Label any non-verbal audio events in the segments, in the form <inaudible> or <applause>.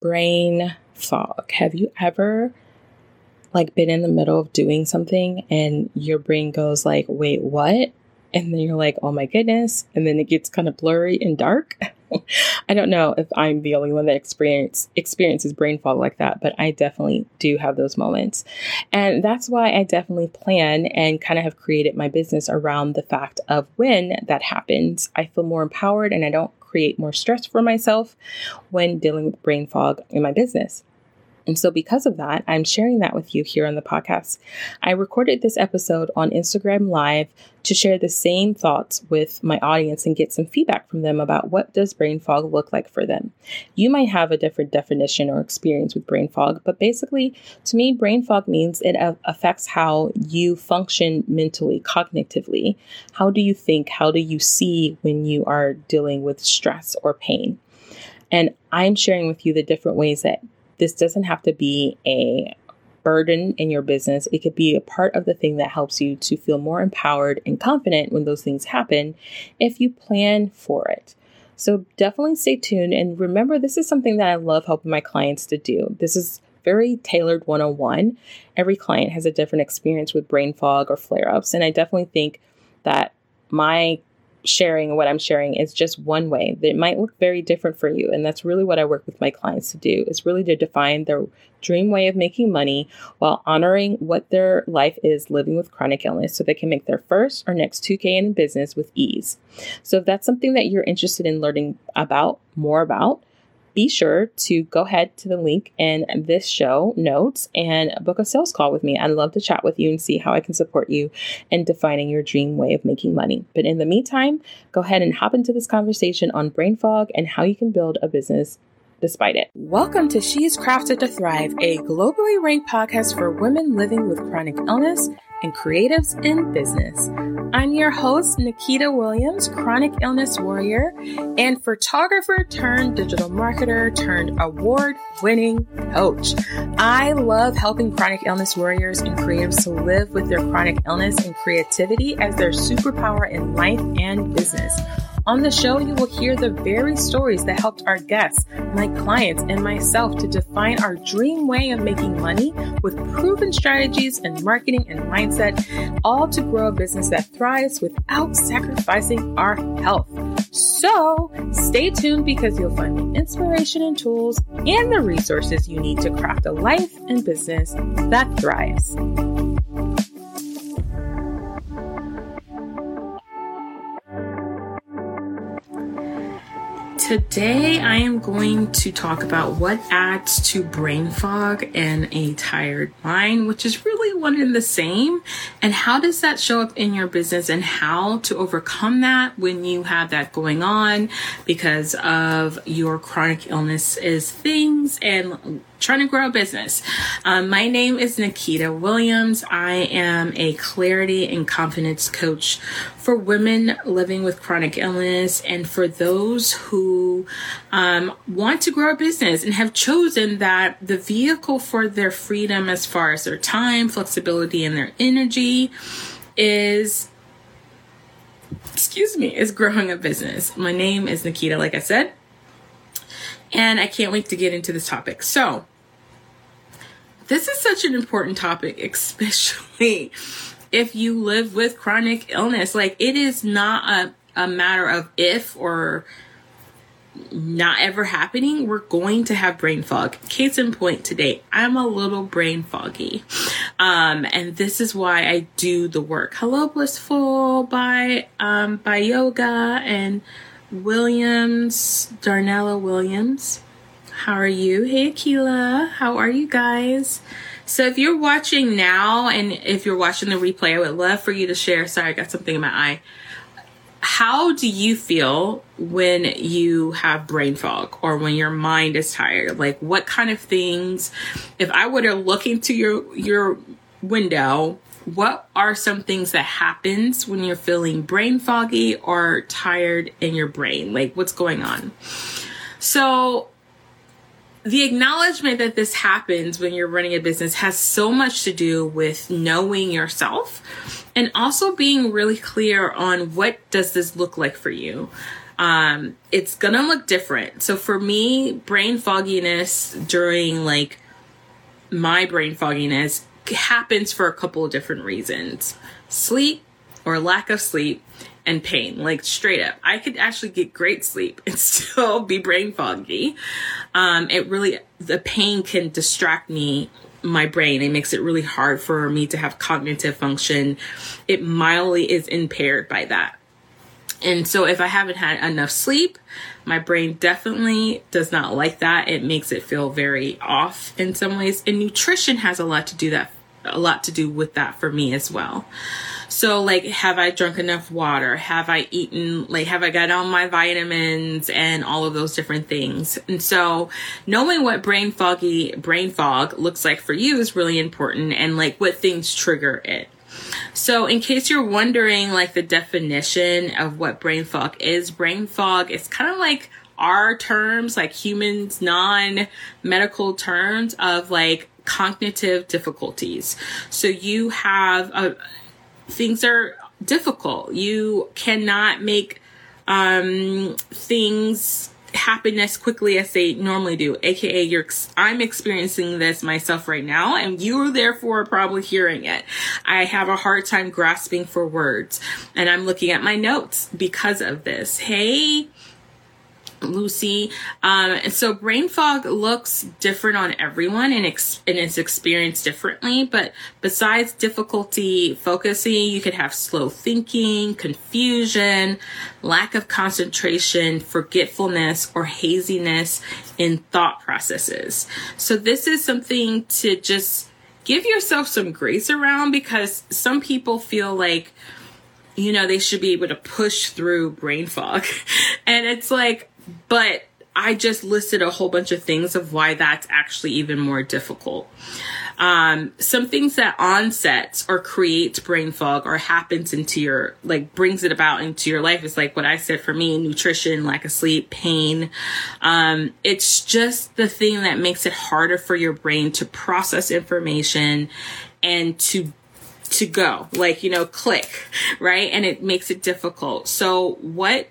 brain fog. Have you ever like been in the middle of doing something and your brain goes like, "Wait, what?" And then you're like, "Oh my goodness." And then it gets kind of blurry and dark. <laughs> I don't know if I'm the only one that experience experiences brain fog like that, but I definitely do have those moments. And that's why I definitely plan and kind of have created my business around the fact of when that happens, I feel more empowered and I don't create more stress for myself when dealing with brain fog in my business. And so, because of that, I'm sharing that with you here on the podcast. I recorded this episode on Instagram Live to share the same thoughts with my audience and get some feedback from them about what does brain fog look like for them. You might have a different definition or experience with brain fog, but basically, to me, brain fog means it affects how you function mentally, cognitively. How do you think? How do you see when you are dealing with stress or pain? And I'm sharing with you the different ways that this doesn't have to be a burden in your business. It could be a part of the thing that helps you to feel more empowered and confident when those things happen if you plan for it. So definitely stay tuned and remember this is something that I love helping my clients to do. This is very tailored 101. Every client has a different experience with brain fog or flare ups. And I definitely think that my sharing what I'm sharing is just one way. It might look very different for you. And that's really what I work with my clients to do is really to define their dream way of making money while honoring what their life is living with chronic illness so they can make their first or next 2K in business with ease. So if that's something that you're interested in learning about more about, be sure to go ahead to the link in this show notes and book a sales call with me. I'd love to chat with you and see how I can support you in defining your dream way of making money. But in the meantime, go ahead and hop into this conversation on brain fog and how you can build a business despite it. Welcome to She's Crafted to Thrive, a globally ranked podcast for women living with chronic illness and creatives in business. I'm your host, Nikita Williams, chronic illness warrior and photographer turned digital marketer turned award winning coach. I love helping chronic illness warriors and creatives to live with their chronic illness and creativity as their superpower in life and business. On the show, you will hear the very stories that helped our guests, my clients, and myself to define our dream way of making money with proven strategies and marketing and mindset, all to grow a business that thrives without sacrificing our health. So stay tuned because you'll find the inspiration and tools and the resources you need to craft a life and business that thrives. Today, I am going to talk about what adds to brain fog and a tired mind, which is really one and the same, and how does that show up in your business and how to overcome that when you have that going on because of your chronic illness is things and trying to grow a business. Um, my name is Nikita Williams. I am a clarity and confidence coach for women living with chronic illness and for those who um, want to grow a business and have chosen that the vehicle for their freedom as far as their time, flexibility, and their energy is excuse me, is growing a business. My name is Nikita, like I said, and I can't wait to get into this topic. So, this is such an important topic, <laughs> especially if you live with chronic illness. Like, it is not a, a matter of if or not ever happening, we're going to have brain fog. Case in point today, I'm a little brain foggy. Um, and this is why I do the work. Hello, Blissful by, um, by Yoga and Williams, Darnella Williams. How are you? Hey, Akila. How are you guys? So if you're watching now and if you're watching the replay, I would love for you to share. Sorry, I got something in my eye. How do you feel when you have brain fog or when your mind is tired? Like what kind of things, if I were to look into your, your window, what are some things that happens when you're feeling brain foggy or tired in your brain? Like what's going on? So the acknowledgement that this happens when you're running a business has so much to do with knowing yourself and also being really clear on what does this look like for you um, it's gonna look different. So for me, brain fogginess during like my brain fogginess happens for a couple of different reasons sleep or lack of sleep and pain like straight up i could actually get great sleep <laughs> and still be brain foggy um, it really the pain can distract me my brain it makes it really hard for me to have cognitive function it mildly is impaired by that and so if I haven't had enough sleep, my brain definitely does not like that. It makes it feel very off in some ways. And nutrition has a lot to do that a lot to do with that for me as well. So like have I drunk enough water? Have I eaten like have I got all my vitamins and all of those different things? And so knowing what brain foggy brain fog looks like for you is really important and like what things trigger it. So, in case you're wondering, like the definition of what brain fog is, brain fog is kind of like our terms, like humans, non medical terms of like cognitive difficulties. So, you have uh, things are difficult. You cannot make um, things happen as quickly as they normally do aka you're i'm experiencing this myself right now and you're therefore probably hearing it i have a hard time grasping for words and i'm looking at my notes because of this hey Lucy. Um, and so brain fog looks different on everyone and, ex- and is experienced differently. But besides difficulty focusing, you could have slow thinking, confusion, lack of concentration, forgetfulness, or haziness in thought processes. So this is something to just give yourself some grace around because some people feel like you know, they should be able to push through brain fog. <laughs> And it's like, but I just listed a whole bunch of things of why that's actually even more difficult. Um, some things that onsets or creates brain fog or happens into your, like brings it about into your life is like what I said for me, nutrition, lack of sleep, pain. Um, it's just the thing that makes it harder for your brain to process information and to to go like you know click <laughs> right and it makes it difficult so what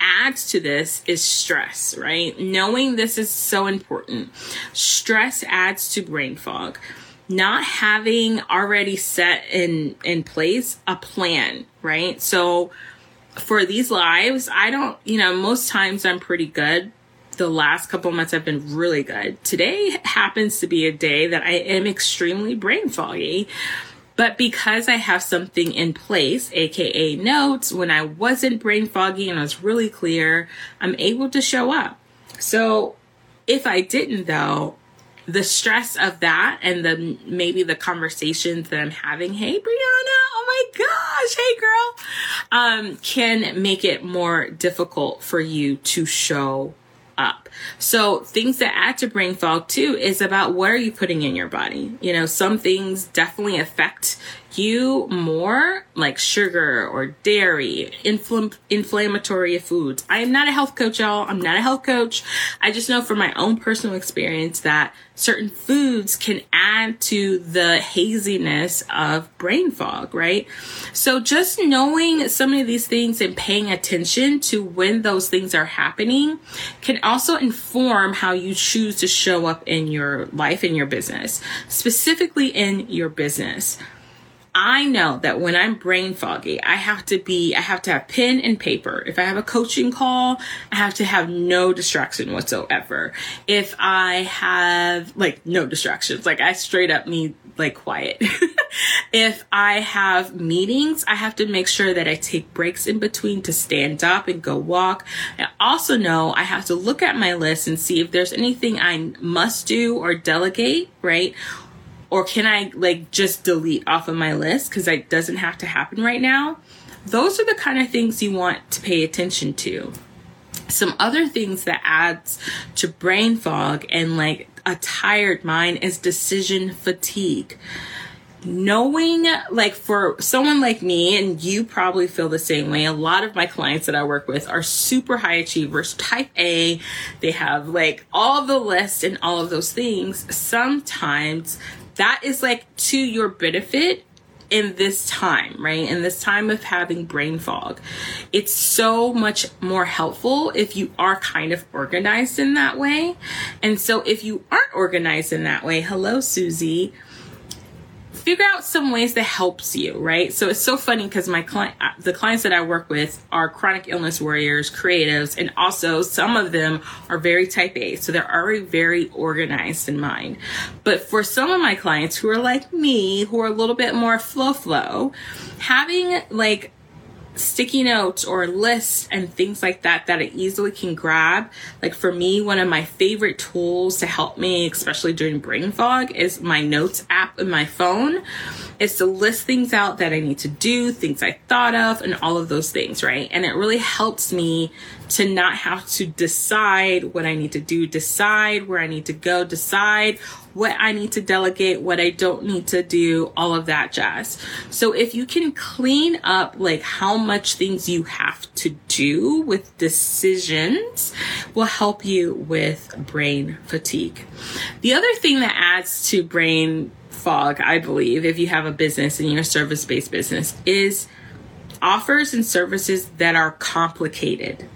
adds to this is stress, right? Knowing this is so important. Stress adds to brain fog. Not having already set in in place a plan, right? So for these lives, I don't, you know, most times I'm pretty good. The last couple months have been really good. Today happens to be a day that I am extremely brain foggy. But because I have something in place, aka notes, when I wasn't brain foggy and I was really clear, I'm able to show up. So if I didn't though, the stress of that and the maybe the conversations that I'm having, hey Brianna, oh my gosh, hey girl, um, can make it more difficult for you to show up. So things that add to brain fog too is about what are you putting in your body? You know, some things definitely affect you more like sugar or dairy, infl- inflammatory foods. I am not a health coach, y'all. I'm not a health coach. I just know from my own personal experience that certain foods can add to the haziness of brain fog, right? So just knowing some of these things and paying attention to when those things are happening can also inform how you choose to show up in your life, in your business, specifically in your business. I know that when I'm brain foggy, I have to be, I have to have pen and paper. If I have a coaching call, I have to have no distraction whatsoever. If I have like no distractions, like I straight up need like quiet. <laughs> if I have meetings, I have to make sure that I take breaks in between to stand up and go walk. I also know I have to look at my list and see if there's anything I must do or delegate, right? Or can I like just delete off of my list because it doesn't have to happen right now? Those are the kind of things you want to pay attention to. Some other things that adds to brain fog and like a tired mind is decision fatigue. Knowing, like, for someone like me, and you probably feel the same way, a lot of my clients that I work with are super high achievers, type A. They have like all the lists and all of those things. Sometimes that is like to your benefit in this time, right? In this time of having brain fog, it's so much more helpful if you are kind of organized in that way. And so if you aren't organized in that way, hello, Susie figure out some ways that helps you, right? So it's so funny because my client, uh, the clients that I work with are chronic illness warriors, creatives, and also some of them are very type A. So they're already very organized in mind. But for some of my clients who are like me, who are a little bit more flow flow, having like sticky notes or lists and things like that that I easily can grab. Like for me, one of my favorite tools to help me, especially during brain fog, is my notes app in my phone. It's to list things out that I need to do, things I thought of, and all of those things, right? And it really helps me to not have to decide what I need to do, decide where I need to go, decide what I need to delegate, what I don't need to do, all of that jazz. So if you can clean up like how much things you have to do with decisions will help you with brain fatigue. The other thing that adds to brain fog, I believe, if you have a business and you're a service based business, is offers and services that are complicated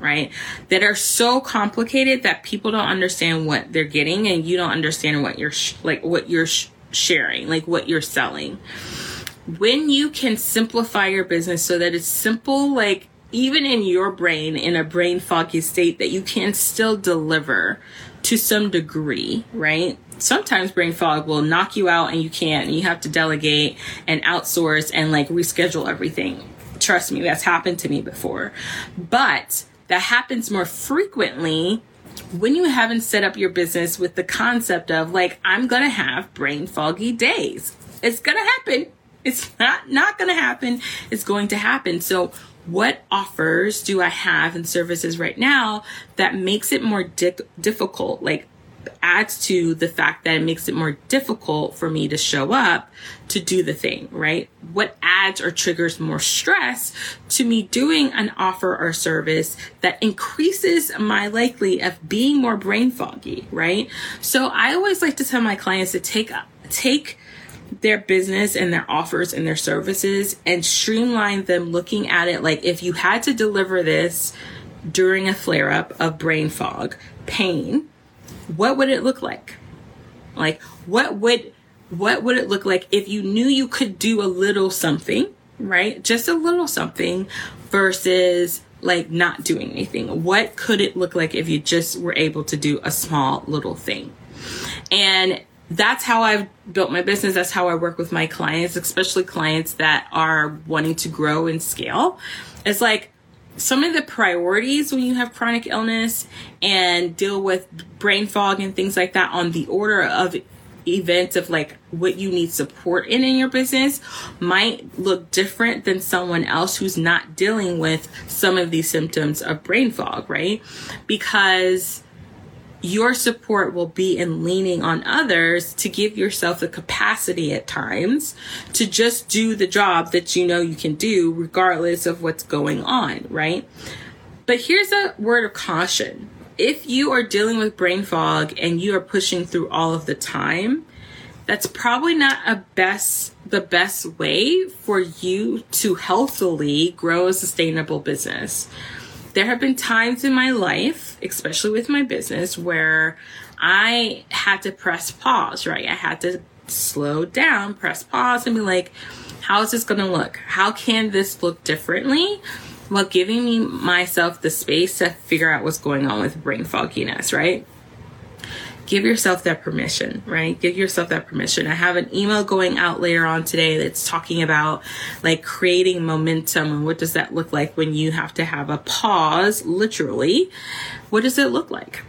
right? That are so complicated that people don't understand what they're getting and you don't understand what you're sh- like what you're sh- sharing, like what you're selling. When you can simplify your business so that it's simple like even in your brain in a brain foggy state that you can still deliver to some degree, right? Sometimes brain fog will knock you out and you can't and you have to delegate and outsource and like reschedule everything. Trust me, that's happened to me before. But that happens more frequently when you haven't set up your business with the concept of like i'm gonna have brain foggy days. It's gonna happen. It's not not gonna happen. It's going to happen. So what offers do i have and services right now that makes it more di- difficult? Like adds to the fact that it makes it more difficult for me to show up to do the thing, right? What adds or triggers more stress to me doing an offer or service that increases my likely of being more brain foggy, right? So I always like to tell my clients to take take their business and their offers and their services and streamline them looking at it like if you had to deliver this during a flare up of brain fog, pain, what would it look like? Like what would what would it look like if you knew you could do a little something, right? Just a little something versus like not doing anything. What could it look like if you just were able to do a small little thing? And that's how I've built my business. That's how I work with my clients, especially clients that are wanting to grow and scale. It's like, some of the priorities when you have chronic illness and deal with brain fog and things like that on the order of events of like what you need support in in your business might look different than someone else who's not dealing with some of these symptoms of brain fog, right? Because your support will be in leaning on others to give yourself the capacity at times to just do the job that you know you can do regardless of what's going on, right? But here's a word of caution. If you are dealing with brain fog and you are pushing through all of the time, that's probably not a best the best way for you to healthily grow a sustainable business there have been times in my life, especially with my business, where I had to press pause, right? I had to slow down, press pause, and be like, how is this going to look? How can this look differently? While giving me myself the space to figure out what's going on with brain fogginess, right? Give yourself that permission, right? Give yourself that permission. I have an email going out later on today that's talking about like creating momentum and what does that look like when you have to have a pause, literally. What does it look like?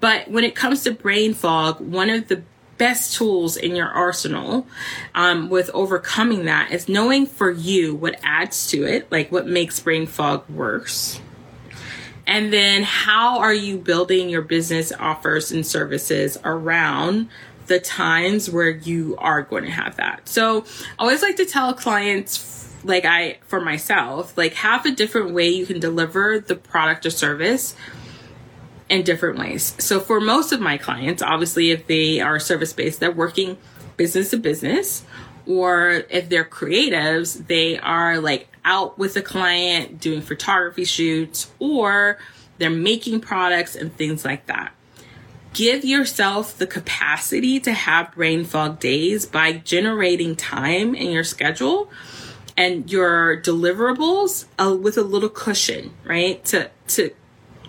But when it comes to brain fog, one of the best tools in your arsenal um, with overcoming that is knowing for you what adds to it, like what makes brain fog worse and then how are you building your business offers and services around the times where you are going to have that? So I always like to tell clients, like I, for myself, like have a different way you can deliver the product or service in different ways. So for most of my clients, obviously, if they are service based, they're working business to business or if they're creatives, they are like out with a client doing photography shoots or they're making products and things like that. Give yourself the capacity to have brain fog days by generating time in your schedule and your deliverables uh, with a little cushion, right? To to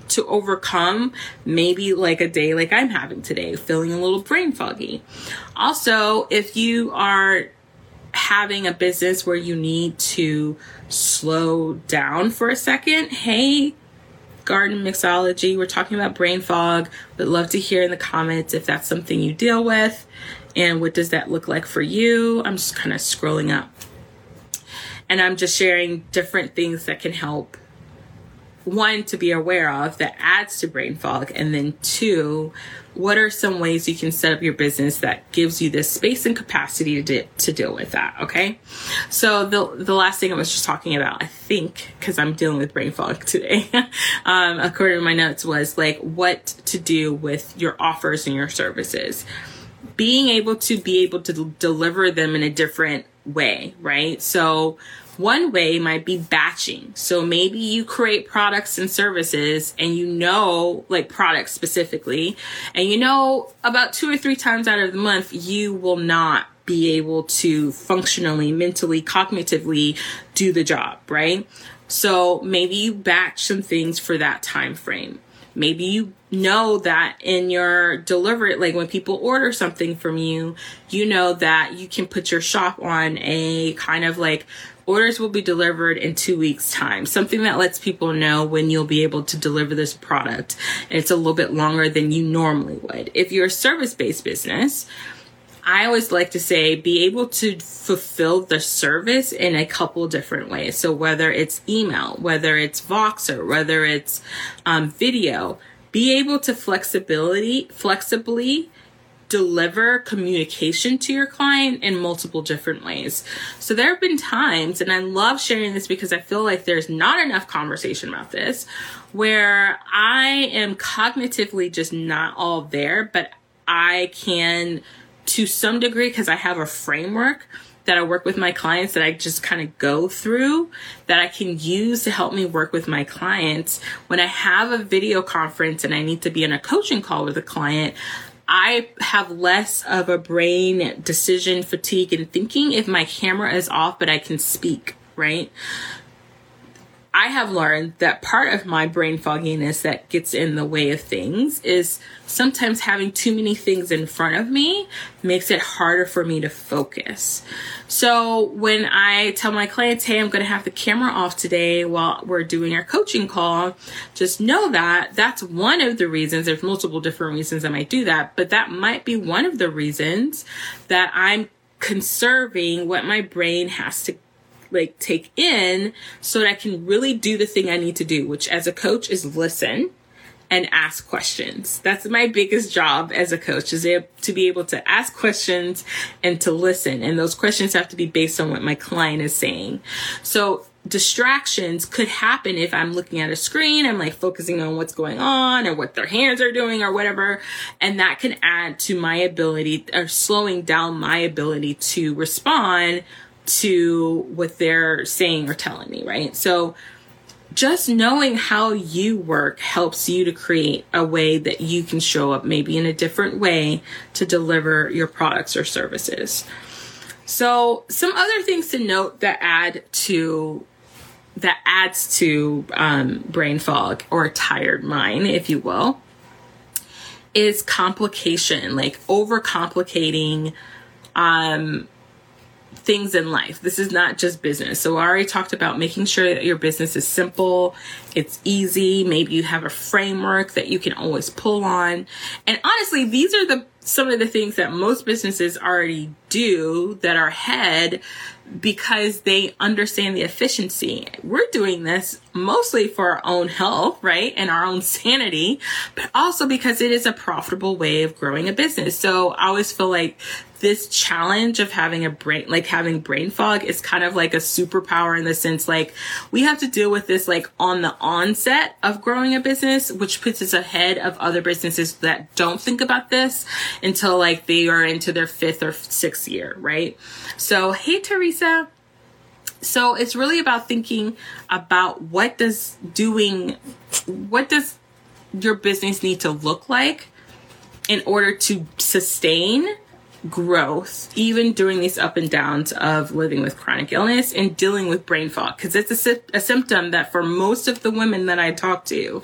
to overcome maybe like a day like I'm having today, feeling a little brain foggy. Also, if you are having a business where you need to slow down for a second, hey, garden mixology, we're talking about brain fog. Would love to hear in the comments if that's something you deal with and what does that look like for you. I'm just kind of scrolling up and I'm just sharing different things that can help one to be aware of that adds to brain fog and then two what are some ways you can set up your business that gives you this space and capacity to, de- to deal with that okay? So the the last thing i was just talking about i think because i'm dealing with brain fog <laughs> today um, according to my notes was like what to do with your offers and your services. Being able to be able to deliver them in a different way right? So one way might be batching. So maybe you create products and services and you know, like products specifically, and you know about two or three times out of the month, you will not be able to functionally, mentally, cognitively do the job, right? So maybe you batch some things for that time frame. Maybe you know that in your delivery, like when people order something from you, you know that you can put your shop on a kind of like Orders will be delivered in two weeks' time. Something that lets people know when you'll be able to deliver this product. And it's a little bit longer than you normally would. If you're a service based business, I always like to say be able to fulfill the service in a couple different ways. So whether it's email, whether it's Voxer, whether it's um, video, be able to flexibility flexibly deliver communication to your client in multiple different ways. So there have been times, and I love sharing this because I feel like there's not enough conversation about this, where I am cognitively just not all there, but I can, to some degree, because I have a framework that I work with my clients that I just kind of go through that I can use to help me work with my clients. When I have a video conference and I need to be in a coaching call with a client, I have less of a brain decision fatigue and thinking if my camera is off, but I can speak, right? I have learned that part of my brain fogginess that gets in the way of things is sometimes having too many things in front of me makes it harder for me to focus. So when I tell my clients, hey, I'm going to have the camera off today while we're doing our coaching call, just know that that's one of the reasons. There's multiple different reasons I might do that, but that might be one of the reasons that I'm conserving what my brain has to like take in so that I can really do the thing I need to do, which as a coach is listen and ask questions. That's my biggest job as a coach is to be able to ask questions and to listen. And those questions have to be based on what my client is saying. So distractions could happen if I'm looking at a screen, I'm like focusing on what's going on or what their hands are doing or whatever. And that can add to my ability or slowing down my ability to respond to what they're saying or telling me, right? So just knowing how you work helps you to create a way that you can show up maybe in a different way to deliver your products or services. So some other things to note that add to that adds to um, brain fog or tired mind, if you will, is complication, like overcomplicating um, things in life. This is not just business. So I already talked about making sure that your business is simple, it's easy, maybe you have a framework that you can always pull on. And honestly, these are the some of the things that most businesses already do that are ahead because they understand the efficiency. We're doing this mostly for our own health, right? And our own sanity, but also because it is a profitable way of growing a business. So I always feel like this challenge of having a brain, like having brain fog is kind of like a superpower in the sense like we have to deal with this like on the onset of growing a business, which puts us ahead of other businesses that don't think about this. until like they are into their fifth or sixth year, right? So, hey, Teresa. So it's really about thinking about what does doing, what does your business need to look like in order to sustain growth even during these up and downs of living with chronic illness and dealing with brain fog. Because it's a, a, symptom that for most of the women that i talk to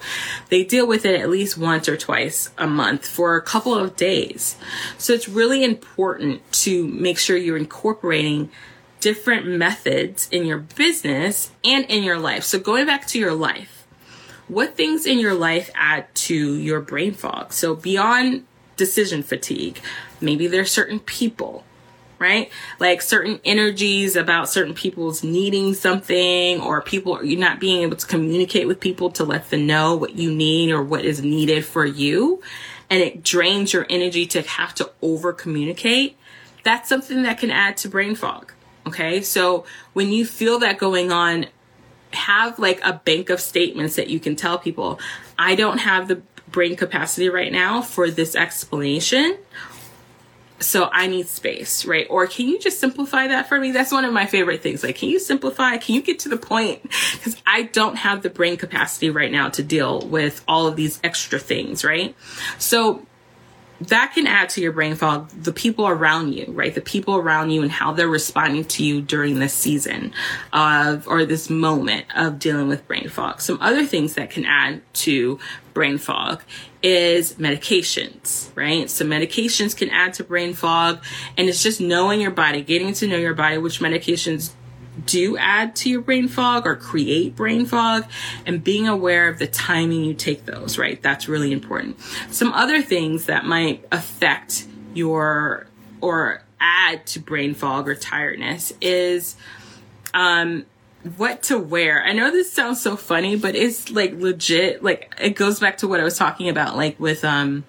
they deal with it at least once or twice a month for a couple of days. So it's really important to make sure you're incorporating different methods in your business and in your life. So going back to your life what things in your life add to your brain fog? So beyond decision fatigue. Maybe there's certain people, right? Like certain energies about certain people's needing something or people you're not being able to communicate with people to let them know what you need or what is needed for you. And it drains your energy to have to over communicate. That's something that can add to brain fog. Okay. So when you feel that going on, have like a bank of statements that you can tell people, I don't have the brain capacity right now for this explanation. So I need space, right? Or can you just simplify that for me? That's one of my favorite things. Like, can you simplify? Can you get to the point? Because I don't have the brain capacity right now to deal with all of these extra things, right? So that can add to your brain fog the people around you right? The people around you and how they're responding to you during this season of or this moment of dealing with brain fog. Some other things that can add to brain fog is medications right? So medications can add to brain fog and it's just knowing your body getting to know your body which medications do add to your brain fog or create brain fog and being aware of the timing you take those, right? That's really important. Some other things that might affect your or add to brain fog or tiredness is um what to wear. I know this sounds so funny, but it's like legit like it goes back to what I was talking about like with um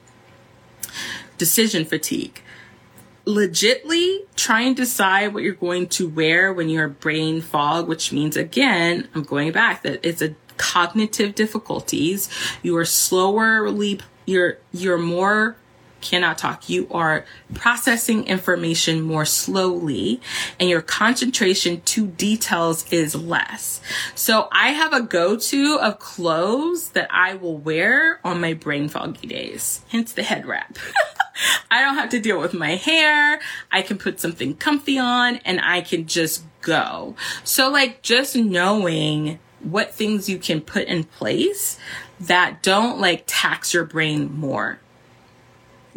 decision fatigue legitly try and decide what you're going to wear when you're brain fog, which means again, I'm going back that it's a cognitive difficulties. You are slowerly, you're, you're more cannot talk. You are processing information more slowly and your concentration to details is less. So I have a go-to of clothes that I will wear on my brain foggy days, hence the head wrap. <laughs> I don't have to deal with my hair. I can put something comfy on and I can just go. So like just knowing what things you can put in place that don't like tax your brain more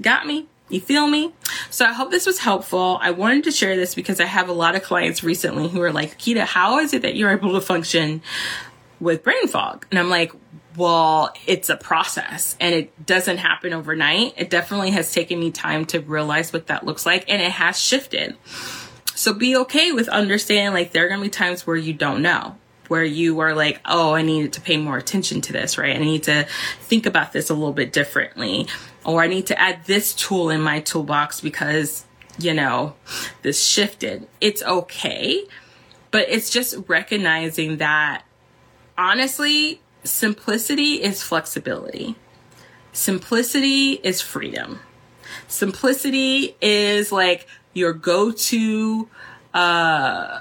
Got me? You feel me? So I hope this was helpful. I wanted to share this because I have a lot of clients recently who are like, Kita, how is it that you're able to function with brain fog? And I'm like, well, it's a process and it doesn't happen overnight. It definitely has taken me time to realize what that looks like and it has shifted. So be okay with understanding like there are going to be times where you don't know where you are like, oh, I need to pay more attention to this, right? I need to think about this a little bit differently. Or I need to add this tool in my toolbox because, you know, this shifted. It's okay. But it's just recognizing that honestly, simplicity is flexibility. Simplicity is freedom. Simplicity is like your go to, uh,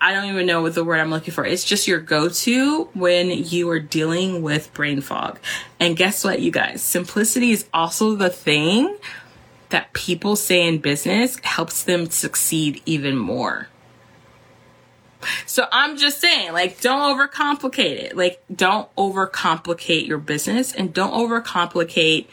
I don't even know what the word I'm looking for. It's just your go to when you are dealing with brain fog. And guess what, you guys? Simplicity is also the thing that people say in business helps them succeed even more. So I'm just saying, like, don't overcomplicate it. Like, don't overcomplicate your business and don't overcomplicate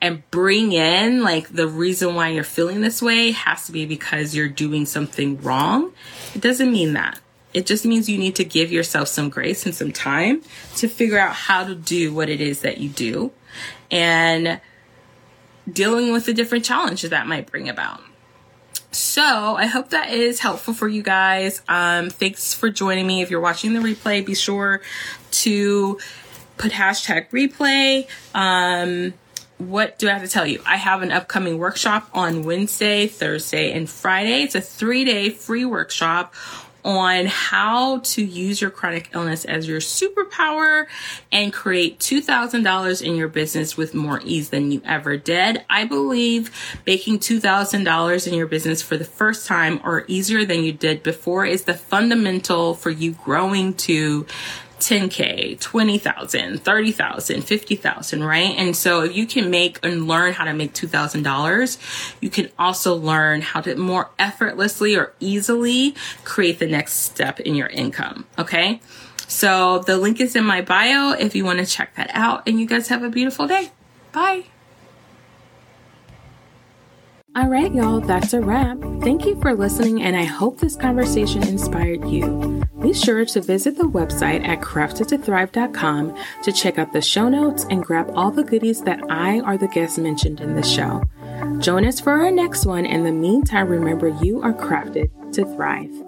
and bring in like the reason why you're feeling this way has to be because you're doing something wrong. It doesn't mean that. It just means you need to give yourself some grace and some time to figure out how to do what it is that you do and dealing with the different challenges that might bring about. So I hope that is helpful for you guys. Um, thanks for joining me. If you're watching the replay, be sure to put hashtag replay. Um, what do I have to tell you? I have an upcoming workshop on Wednesday, Thursday, and Friday. It's a three day free workshop on how to use your chronic illness as your superpower and create $2,000 in your business with more ease than you ever did. I believe making $2,000 in your business for the first time or easier than you did before is the fundamental for you growing to 10K, 20,000, 30,000, 50,000, right? And so if you can make and learn how to make $2,000, you can also learn how to more effortlessly or easily create the next step in your income. Okay. So the link is in my bio if you want to check that out and you guys have a beautiful day. Bye. All right, y'all, that's a wrap. Thank you for listening, and I hope this conversation inspired you. Be sure to visit the website at craftedtothrive.com to check out the show notes and grab all the goodies that I or the guests mentioned in the show. Join us for our next one. In the meantime, remember you are crafted to thrive.